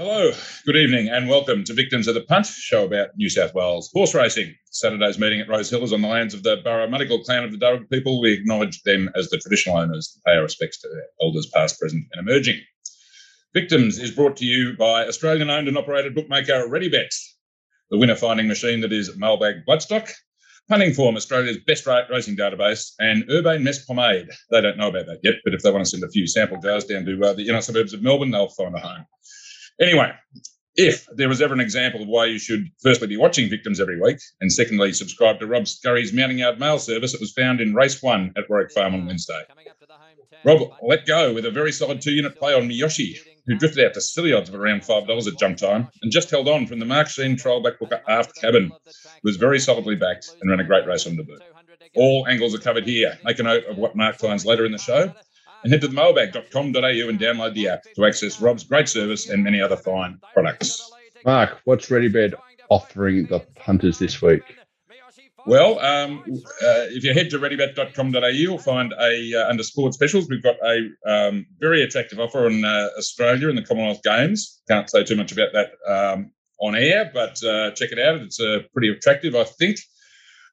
Hello, good evening, and welcome to Victims of the Punt, show about New South Wales horse racing. Saturday's meeting at Rose Hill is on the lands of the Burramattagal clan of the Darug people. We acknowledge them as the traditional owners and pay our respects to their elders past, present, and emerging. Victims is brought to you by Australian owned and operated bookmaker ReadyBet, the winner finding machine that is mailbag bloodstock, Punting Form, Australia's best racing database, and Urbane Mess Pomade. They don't know about that yet, but if they want to send a few sample jars down to uh, the inner suburbs of Melbourne, they'll find a home. Anyway, if there was ever an example of why you should firstly be watching Victims every week, and secondly subscribe to Rob Scurry's Mounting Yard mail service, it was found in race one at Warwick Farm on Wednesday. Rob let go with a very solid two unit play on Miyoshi, who drifted out to silly odds of around $5 at jump time and just held on from the Mark Sheen trial back booker After Cabin, who was very solidly backed and ran a great race on debut. All angles are covered here. Make a note of what Mark finds later in the show and head to mailbag.com.au and download the app to access Rob's great service and many other fine products. Mark, what's ReadyBet offering the punters this week? Well, um, uh, if you head to readybet.com.au, you'll find a uh, under sport specials. We've got a um, very attractive offer on uh, Australia in the Commonwealth Games. Can't say too much about that um, on air, but uh, check it out. It's uh, pretty attractive, I think.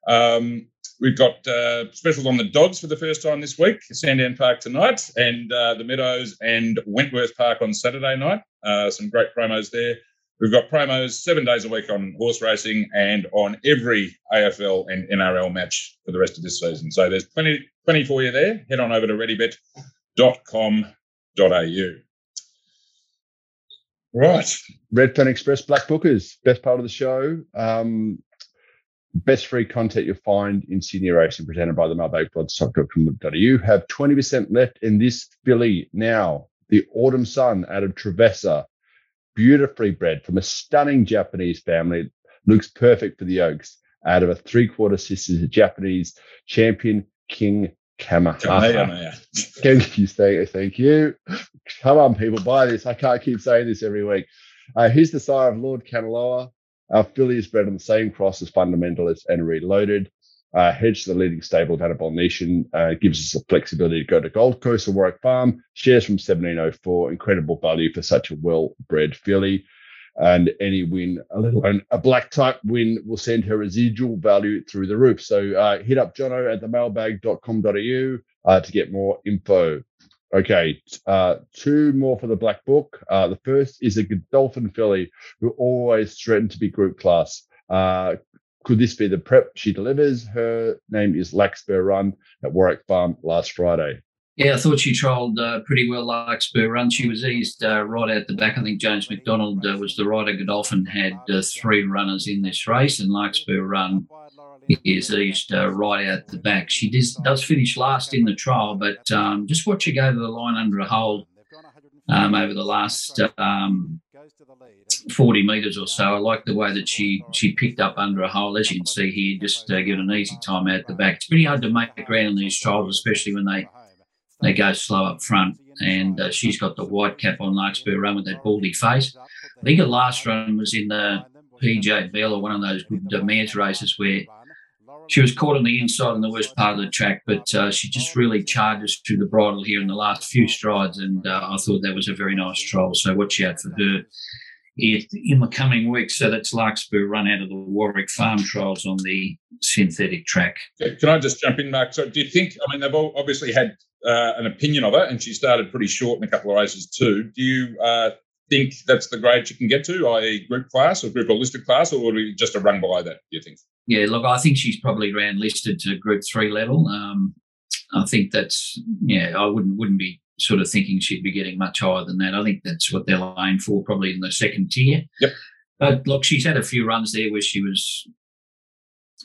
Um, We've got uh, specials on the dogs for the first time this week, Sandown Park tonight, and uh, the Meadows and Wentworth Park on Saturday night. Uh, some great promos there. We've got promos seven days a week on horse racing and on every AFL and NRL match for the rest of this season. So there's plenty, plenty for you there. Head on over to readybet.com.au. Right. Red Pen Express Black Bookers, best part of the show. Um, best free content you'll find in Sydney Racing presented by the You have 20% left in this filly now. The Autumn Sun out of Trevesa, beautifully bred from a stunning Japanese family, looks perfect for the Oaks. Out of a three quarter sisters, Japanese champion King Kamehameha. Thank you, thank, thank you. Come on, people, buy this. I can't keep saying this every week. Uh, here's the sire of Lord Kanaloa. Our filly is bred on the same cross as Fundamentalist and Reloaded. Uh, hedge the leading stable of Annabel Neasham uh, gives us the flexibility to go to Gold Coast or Warwick Farm. Shares from 1704, incredible value for such a well-bred filly. And any win, let alone a black type win, will send her residual value through the roof. So uh, hit up Jono at themailbag.com.au uh, to get more info. Okay, uh, two more for the black book. Uh, the first is a Godolphin filly who always threatened to be group class. Uh, could this be the prep she delivers? Her name is Larkspur Run at Warwick Farm last Friday. Yeah, I thought she trolled uh, pretty well Larkspur Run. She was eased uh, right out the back. I think James McDonald uh, was the rider. Godolphin had uh, three runners in this race, and Larkspur Run is eased uh, right out the back. She does, does finish last in the trial, but um, just watch her go to the line under a hold um, over the last um, 40 metres or so. I like the way that she she picked up under a hole, as you can see here, just uh, give an easy time out the back. It's pretty hard to make the ground in these trials, especially when they they go slow up front. And uh, she's got the white cap on Larkspur Run with that baldy face. I think her last run was in the PJ or one of those good mares races where she was caught on the inside in the worst part of the track, but uh, she just really charges through the bridle here in the last few strides, and uh, I thought that was a very nice trial. So watch out for her in the coming weeks. So that's Larkspur run out of the Warwick Farm trials on the synthetic track. Can I just jump in, Mark? So do you think? I mean, they've all obviously had uh, an opinion of it, and she started pretty short in a couple of races too. Do you uh, think that's the grade she can get to, i.e., group class or group or listed class, or would it just a run below that? Do you think? Yeah, look, I think she's probably around listed to Group Three level. Um, I think that's yeah. I wouldn't wouldn't be sort of thinking she'd be getting much higher than that. I think that's what they're aiming for, probably in the second tier. Yep. But look, she's had a few runs there where she was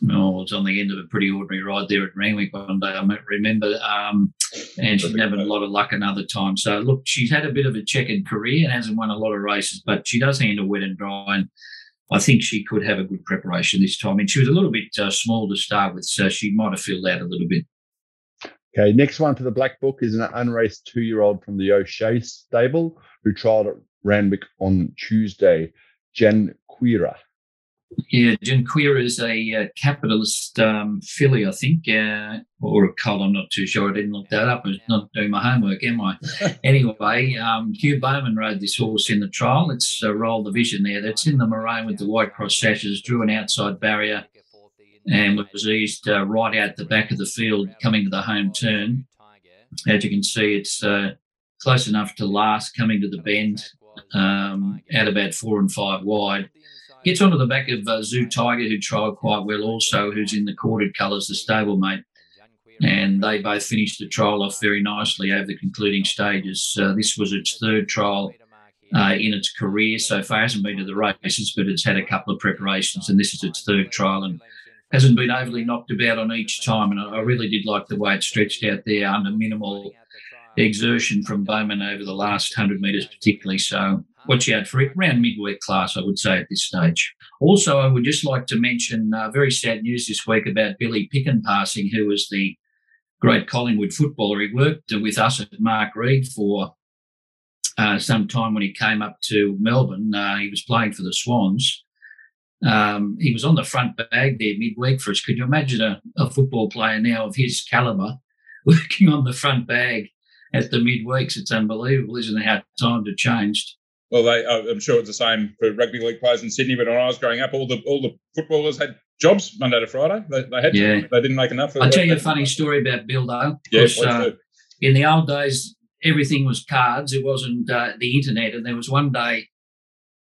well, was on the end of a pretty ordinary ride there at Randwick one day, I remember. Um, and she's having a lot of luck another time. So, look, she's had a bit of a checkered career and hasn't won a lot of races, but she does handle wet and dry. And I think she could have a good preparation this time. And she was a little bit uh, small to start with, so she might have filled out a little bit. Okay, next one for the Black Book is an unraced two year old from the O'Shea stable who trialled at Randwick on Tuesday, Jen Quira. Yeah, Jen Janqueira is a uh, capitalist um, filly, I think, uh, or a cull. I'm not too sure. I didn't look that up. I'm not doing my homework, am I? anyway, um, Hugh Bowman rode this horse in the trial. It's a roll division there. That's in the maroon with the white cross sashes. Drew an outside barrier and was eased uh, right out the back of the field, coming to the home turn. As you can see, it's uh, close enough to last, coming to the bend, um, at about four and five wide Gets onto the back of uh, Zoo Tiger, who trialled quite well also, who's in the corded colours, the stablemate. And they both finished the trial off very nicely over the concluding stages. Uh, this was its third trial uh, in its career so far. It hasn't been to the races, but it's had a couple of preparations, and this is its third trial and hasn't been overly knocked about on each time. And I, really did like the way it stretched out there under minimal exertion from Bowman over the last 100 metres, particularly. So watch out for it around midweek class, I would say, at this stage. Also, I would just like to mention uh, very sad news this week about Billy Picken passing, who was the great Collingwood footballer. He worked with us at Mark Reed for uh, some time when he came up to Melbourne. Uh, he was playing for the Swans. Um, he was on the front bag there midweek for us. Could you imagine a, a football player now of his calibre working on the front bag at the midweeks? It's unbelievable, isn't it, how times have changed? Well, they, I'm sure it's the same for rugby league players in Sydney. But when I was growing up, all the all the footballers had jobs Monday to Friday. They, they had yeah. To, they didn't make enough. I'll tell you a funny story about Bill though. Yeah, uh, in the old days, everything was cards. It wasn't uh, the internet. And there was one day,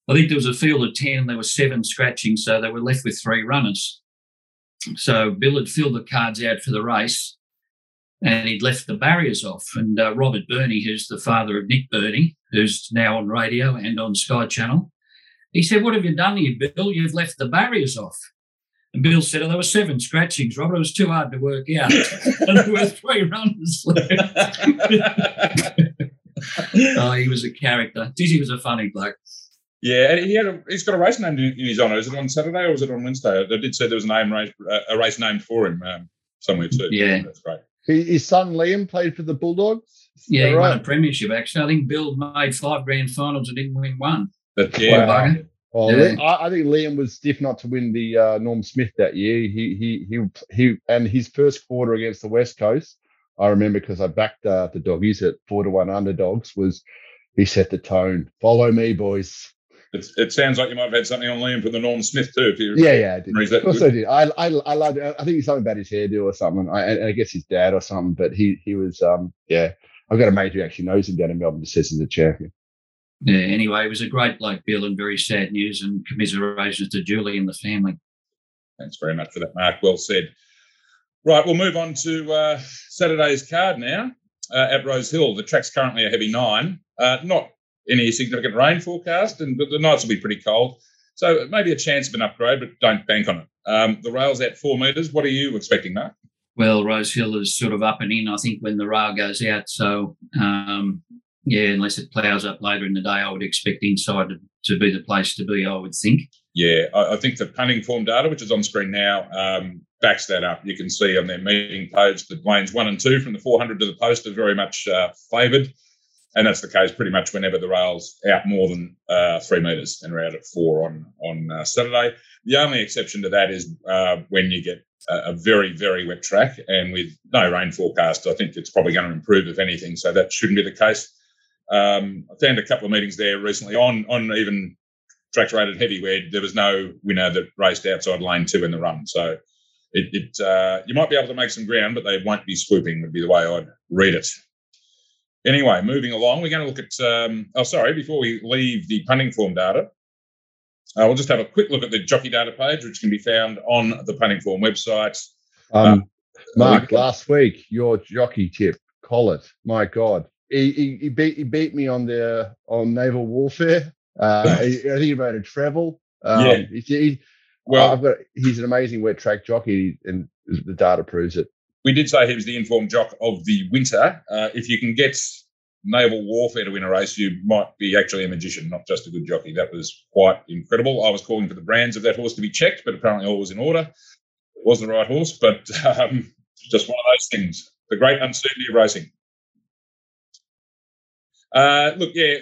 I think there was a field of ten, and there were seven scratching, so they were left with three runners. So Bill had filled the cards out for the race, and he'd left the barriers off. And uh, Robert Burney, who's the father of Nick Burney, who's now on radio and on Sky Channel, he said, What have you done here, Bill? You've left the barriers off. And Bill said, oh, there were seven scratchings, Robert. It was too hard to work out. and there were three runners left. oh, he was a character. Dizzy was a funny bloke. Yeah, and he had a, he's got a race named in his honour. Is it on Saturday or was it on Wednesday? I did say there was a name race, a race named for him um, somewhere too. Yeah, that's great. His son Liam played for the Bulldogs. Yeah, he right? won a premiership. Actually, I think Bill made five grand finals and didn't win one. But yeah, wow. Well, yeah. I, I think Liam was stiff not to win the uh, Norm Smith that year. He he he he, and his first quarter against the West Coast, I remember because I backed uh, the doggies at four to one underdogs. Was he set the tone? Follow me, boys. It, it sounds like you might have had something on Liam from the Norm Smith too. If you yeah, yeah, I did. Of course I did. I I I loved. It. I think it's something about his hairdo or something. I, I guess his dad or something. But he he was um yeah. I've got a mate who actually knows him down in Melbourne. Just says he's a champion. Yeah. Anyway, it was a great bloke, Bill, and very sad news and commiserations to Julie and the family. Thanks very much for that, Mark. Well said. Right, we'll move on to uh, Saturday's card now uh, at Rose Hill. The track's currently a heavy nine. Uh, not any significant rain forecast, and but the nights will be pretty cold. So maybe a chance of an upgrade, but don't bank on it. Um, the rail's at four metres. What are you expecting, Mark? Well, Rose Hill is sort of up and in, I think, when the rail goes out. So, um, yeah, unless it ploughs up later in the day, I would expect inside to, to be the place to be, I would think. Yeah, I, I, think the punting form data, which is on screen now, um, backs that up. You can see on their meeting page that lanes one and two from the 400 to the post are very much uh, favoured and that's the case pretty much whenever the rail's out more than uh, three metres, and we're out at four on on uh, Saturday. The only exception to that is uh, when you get a, a, very very wet track, and with no rain forecast, I think it's probably going to improve if anything. So that shouldn't be the case. Um, I found a couple of meetings there recently on on even tracks rated heavy where there was no winner that raced outside lane two in the run. So it, it uh, you might be able to make some ground, but they won't be swooping. Would be the way I'd read it. Anyway, moving along, we're going to look at. Um, oh, sorry, before we leave the punting form data, uh, we'll just have a quick look at the jockey data page, which can be found on the punting form website. Um, uh, Mark, last week your jockey tip, Collett, my God, he, he, he, beat he beat me on the on naval warfare. Uh, I think he a Treble. Um, yeah. He, well, I've got he's an amazing wet track jockey, and the data proves it we did say he was the informed jock of the winter. Uh, if you can get naval warfare to win a race, you might be actually a magician, not just a good jockey. That was quite incredible. I was calling for the brands of that horse to be checked, but apparently all was in order. It was the right horse, but um, just one of those things. The great uncertainty of racing. Uh, look, yeah,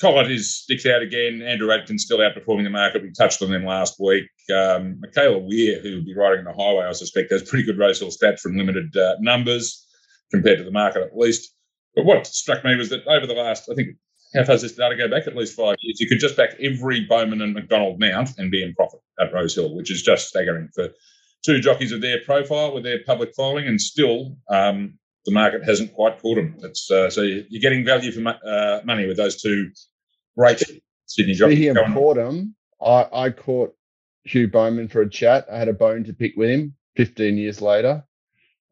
Collett is sticks out again. Andrew Adkins still outperforming the market. We touched on them last week. Um, Michaela Weir, who will be riding the highway, I suspect, has pretty good Rosehill stats from limited uh, numbers compared to the market at least. But what struck me was that over the last, I think, how far does this data go back? At least five years. You could just back every Bowman and McDonald mount and be in profit at Rosehill, which is just staggering for two jockeys of their profile with their public following, and still um, the market hasn't quite caught them. Uh, so you're getting value for uh, money with those two great Sydney jockeys. Speaking of caught them, I, I caught Hugh Bowman for a chat. I had a bone to pick with him 15 years later.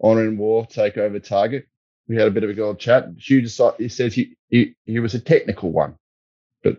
Honour and War take over Target. We had a bit of a good chat. Hugh decided, he says he, he, he was a technical one, but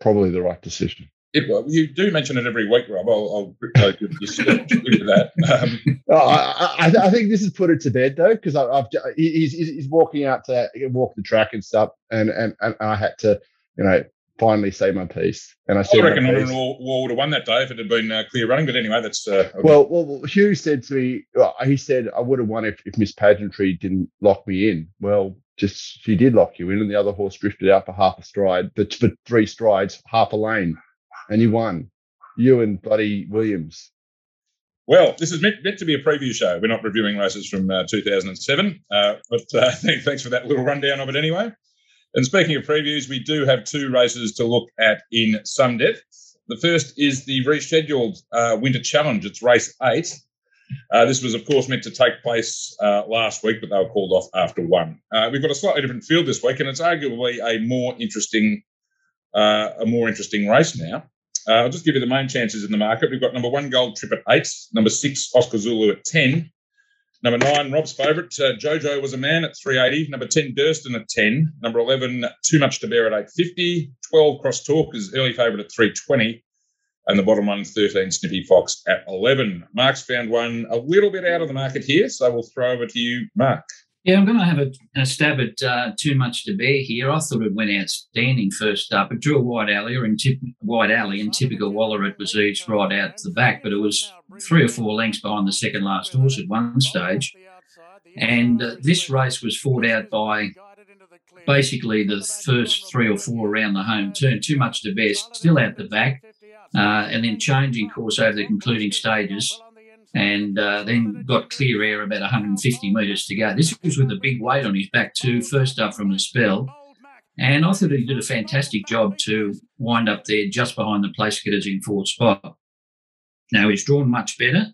probably the right decision. It, well, you do mention it every week, Rob. I'll, I'll give you that. Um, oh, I, I, I, think this has put it to bed though, because I've he's, he's walking out to walk the track and stuff, and, and and I had to, you know, finally say my piece. And I, said. I reckon War would have won that day if it had been uh, clear running. But anyway, that's uh, well, well. Hugh said to me, well, he said I would have won if, if Miss Pageantry didn't lock me in. Well, just she did lock you in, and the other horse drifted out for half a stride, for, for three strides, half a lane and you won. You and bloody Williams. Well, this is meant, meant to be a preview show. We're not reviewing races from uh, 2007, uh, but uh, thanks for that little rundown of it anyway. And speaking of previews, we do have two races to look at in some depth. The first is the rescheduled uh, Winter Challenge. It's race eight. Uh, this was, of course, meant to take place uh, last week, but they were called off after one. we've got a slightly different field this week, and it's arguably a more interesting, a more interesting race now. Uh, I'll just give you the main chances in the market. We've got number one, Gold Trip at eight, number six, Oscar Zulu at 10, number nine, Rob's favourite, uh, Jojo was a man at 380, number 10, Durston at 10, number 11, Too Much to Bear at 850, 12, Cross Talk is early favourite at 320, and the bottom one, 13, Snippy Fox at 11. Mark's found one a little bit out of the market here, so we'll throw over to you, Mark. Yeah, I'm going to have a, a stab at uh, too much to bear here. I thought it went outstanding first up. It drew a wide alley, in tip, wide alley, and typical Waller it was each right out the back, but it was three or four lengths behind the second last horse at one stage. And uh, this race was fought out by basically the first three or four around the home turn. Too much to bear, still out the back, uh, and then changing course over the concluding stages and uh, then got clear air about 150 metres to go. This was with a big weight on his back too, first up from the spell. And I thought he did a fantastic job to wind up there just behind the place getters in fourth spot. Now he's drawn much better.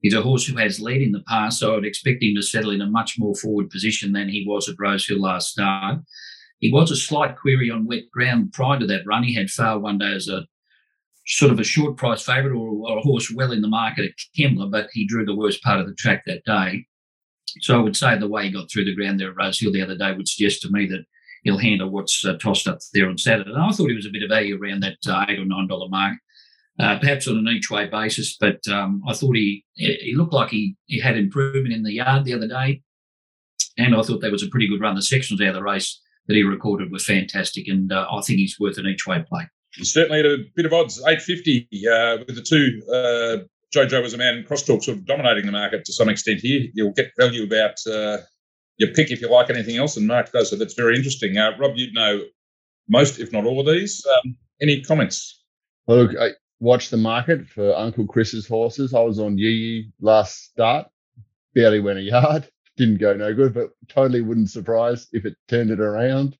He's a horse who has led in the past, so I'd expect him to settle in a much more forward position than he was at Rosehill last start. He was a slight query on wet ground prior to that run. He had failed one day as a sort of a short price favourite or, or, a horse well in the market at Kembla, but he drew the worst part of the track that day. So I would say the way he got through the ground there at Rosehill the other day would suggest to me that he'll handle what's uh, tossed up there on Saturday. And I thought he was a bit of value around that uh, eight or nine dollar mark, uh, perhaps on an each way basis. But um, I thought he he looked like he, he had improvement in the yard the other day, and I thought that was a pretty good run. The sections out of the race that he recorded were fantastic, and uh, I think he's worth an each way play certainly at a bit of odds, 850 uh, with the two. Uh, Jojo was a man crosstalk sort of dominating the market to some extent here. You'll get value about uh, your pick if you like anything else, and Mark does. So that's very interesting. Uh, Rob, you'd know most, if not all of these. Um, any comments? Look, I watched the market for Uncle Chris's horses. I was on Yee last start, barely went a yard. Didn't go no good, but totally wouldn't surprise if it turned it around.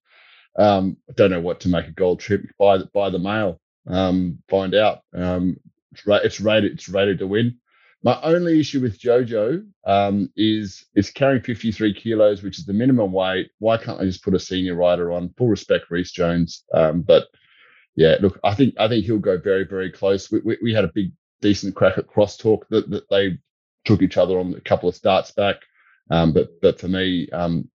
Um, I don't know what to make a gold trip. Buy buy the mail. Um, find out. Um, it's, ra- it's rated. It's rated to win. My only issue with JoJo um, is it's carrying 53 kilos, which is the minimum weight. Why can't I just put a senior rider on? Full respect, Reese Jones, um, but yeah, look, I think I think he'll go very very close. We, we, we had a big decent crack at crosstalk that, that they took each other on a couple of starts back. Um, but but for me, um,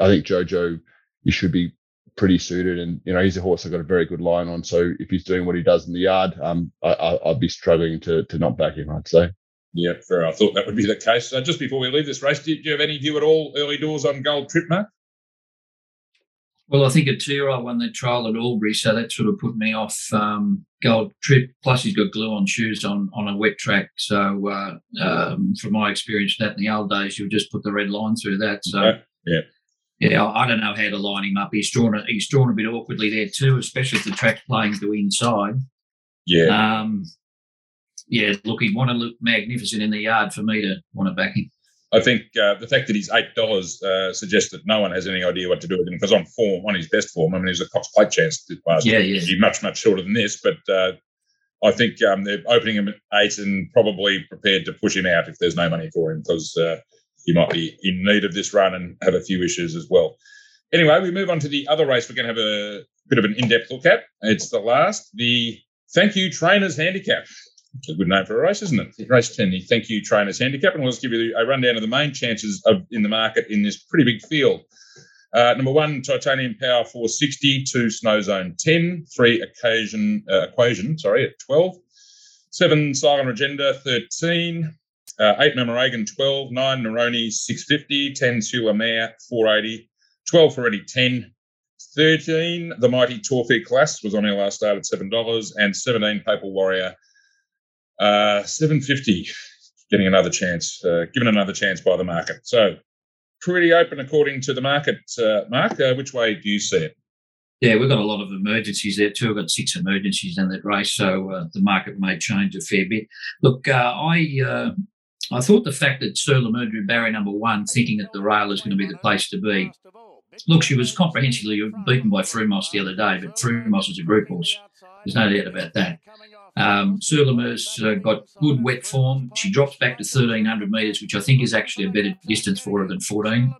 I think Jojo, you should be pretty suited, and you know he's a horse I've got a very good line on. So if he's doing what he does in the yard, um, I, would be struggling to to not back him. I'd say. Yeah, fair. I thought that would be the case. So just before we leave this race, do you, do you have any view at all early doors on Gold Trip, Mark? Well, I think a two-year-old won that trial at Albury, so that sort of put me off um, Gold Trip. Plus, he's got glue on shoes on on a wet track. So, uh, um, from my experience, that in the old days, you would just put the red line through that. So, yeah. yeah. Yeah, I don't know how to line him up. He's drawn a, he's drawn a bit awkwardly there too, especially if the track's playing to inside. Yeah. Um, yeah, look, he'd want to look magnificent in the yard for me to want to back him. I think uh, the fact that he's eight dollars uh, suggests that no one has any idea what to do with him because on form, on his best form, I mean, he's a Cox Plate chance last Yeah, yeah. He'd be much much shorter than this, but uh, I think um, they're opening him at eight and probably prepared to push him out if there's no money for him because he might be in need of this run and have a few issues as well. Anyway, we move on to the other race. We're going to have a bit of an in-depth look at. It's the last, the Thank You Trainers Handicap. It's a good name for a race, isn't it? Race 10, the Thank You Trainers Handicap. And we'll just give you a rundown of the main chances of in the market in this pretty big field. Uh, number one, Titanium Power 460, two Snow Zone 10, three Occasion uh, Equation, sorry, at 12, seven Silent Agenda 13, uh, eight Mamaragan 12, nine Neroni 650, 10 Sula Mare 480, 12 Ferretti 10, 13 The Mighty Torfey Class was on our last start at $7, and 17 Papal Warrior uh, 750 getting another chance, uh, given another chance by the market. So pretty open according to the market. Uh, Mark, uh, which way do you see it? Yeah, we've got a lot of emergencies there too. I've got six emergencies in that race, so uh, the market may change a fair bit. Look, uh, I uh, I thought the fact that Sir Lemur drew barrier number one, thinking that the rail is going to be the place to be. Look, she was comprehensively beaten by Frumos the other day, but Frumos is a group horse. There's no doubt about that. Um, Sir Lemur's uh, got good wet form. She drops back to 1300 metres, which I think is actually a better distance for her than 14.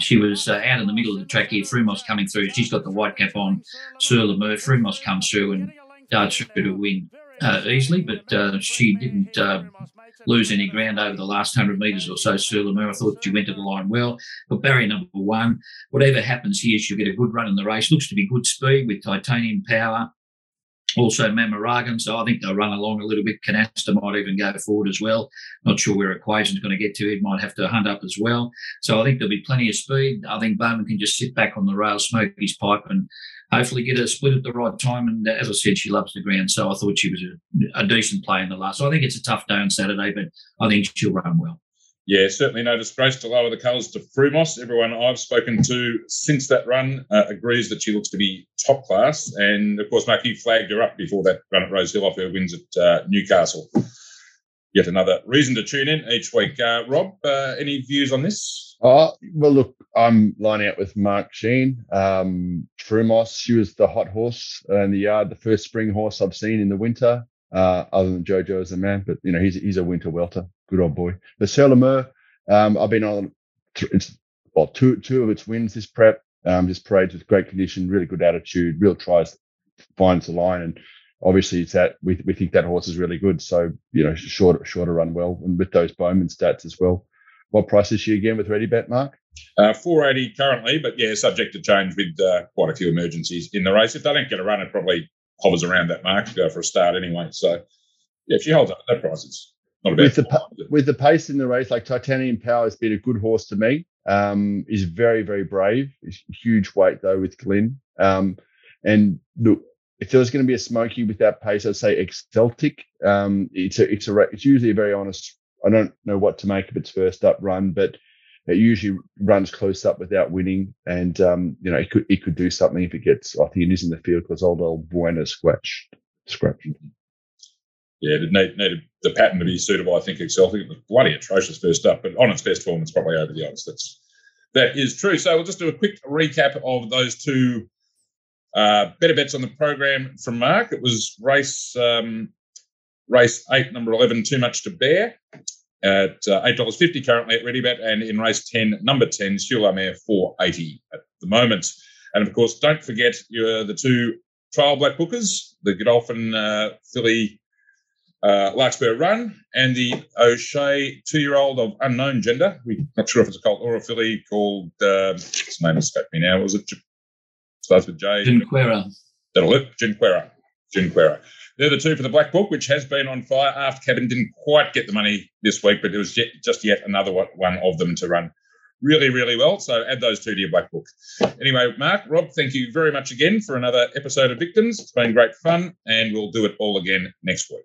She was uh, out in the middle of the track here. Frumos coming through. She's got the white cap on. Sir Lemur. Frumos comes through and darts through to win uh, easily, but uh, she didn't uh, lose any ground over the last 100 metres or so. Lemur, I thought she went to the line well. But barrier number one, whatever happens here, she'll get a good run in the race. Looks to be good speed with titanium power also Mamaragan. So I think they'll run along a little bit. Canasta might even go forward as well. Not sure where Equation's going to get to. He might have to hunt up as well. So I think there'll be plenty of speed. I think Bowman can just sit back on the rail, smoke his pipe, and hopefully get a split at the right time. And as I said, she loves the ground. So I thought she was a, a decent play in the last. So I think it's a tough day on Saturday, but I think she'll run well. Yeah, certainly no disgrace to lower the colours to Frumos. Everyone I've spoken to since that run uh, agrees that she looks to be top class. And of course, Mark, you flagged her up before that run at Rosehill off her wins at uh, Newcastle. Yet another reason to tune in each week. Uh, Rob, uh, any views on this? Oh, well, look, I'm lining up with Mark Sheen. Um, Frumos, she was the hot horse in the yard, the first spring horse I've seen in the winter, uh, other than Jojo as a man. But, you know, he's, he's a winter welter good old boy. The Lemur, um, I've been on it's well two two of its wins this prep. Um, just parades with great condition, really good attitude, real tries, finds the line, and obviously it's that we we think that horse is really good. So you know, shorter shorter run well, and with those Bowman stats as well. What price is she again with Ready Bet, Mark? Uh, 480 currently, but yeah, subject to change with uh, quite a few emergencies in the race. If they don't get a run, it probably hovers around that mark to go for a start anyway. So yeah, if she holds up at that price, it's not a bad with the with the pace in the race, like Titanium Power has been a good horse to me. Um, is very very brave. huge weight though with Glenn. Um, and look, if there was going to be a smoky with that pace, I'd say Exceltic. Um, it's a it's a it's usually a very honest. I don't know what to make of its first up run, but it usually runs close up without winning, and um, you know it could it could do something if it gets. I think it is in the field because old old Buena scratch scratch yeah, it need, needed the pattern to be suitable. I think Exceltic it was bloody atrocious first up, but on its best form, it's probably over the odds. That's that is true. So we'll just do a quick recap of those two uh, better bets on the program from Mark. It was race um, race eight, number eleven, too much to bear at uh, eight dollars fifty currently at ReadyBet, and in race ten, number ten, Mare four eighty at the moment. And of course, don't forget you're the two trial black bookers, the Godolphin uh, filly uh, Larkspur Run, and the O'Shea two-year-old of unknown gender. We're not sure if it's a colt or a filly called, uh, its name escaped me now. Was it starts with J? Jinquera. That'll look Jinquera. Jinquera. They're the two for the Black Book, which has been on fire. After Cabin didn't quite get the money this week, but it was yet, just yet another one of them to run really, really well. So add those two to your black book. Anyway, Mark, Rob, thank you very much again for another episode of Victims. It's been great fun, and we'll do it all again next week.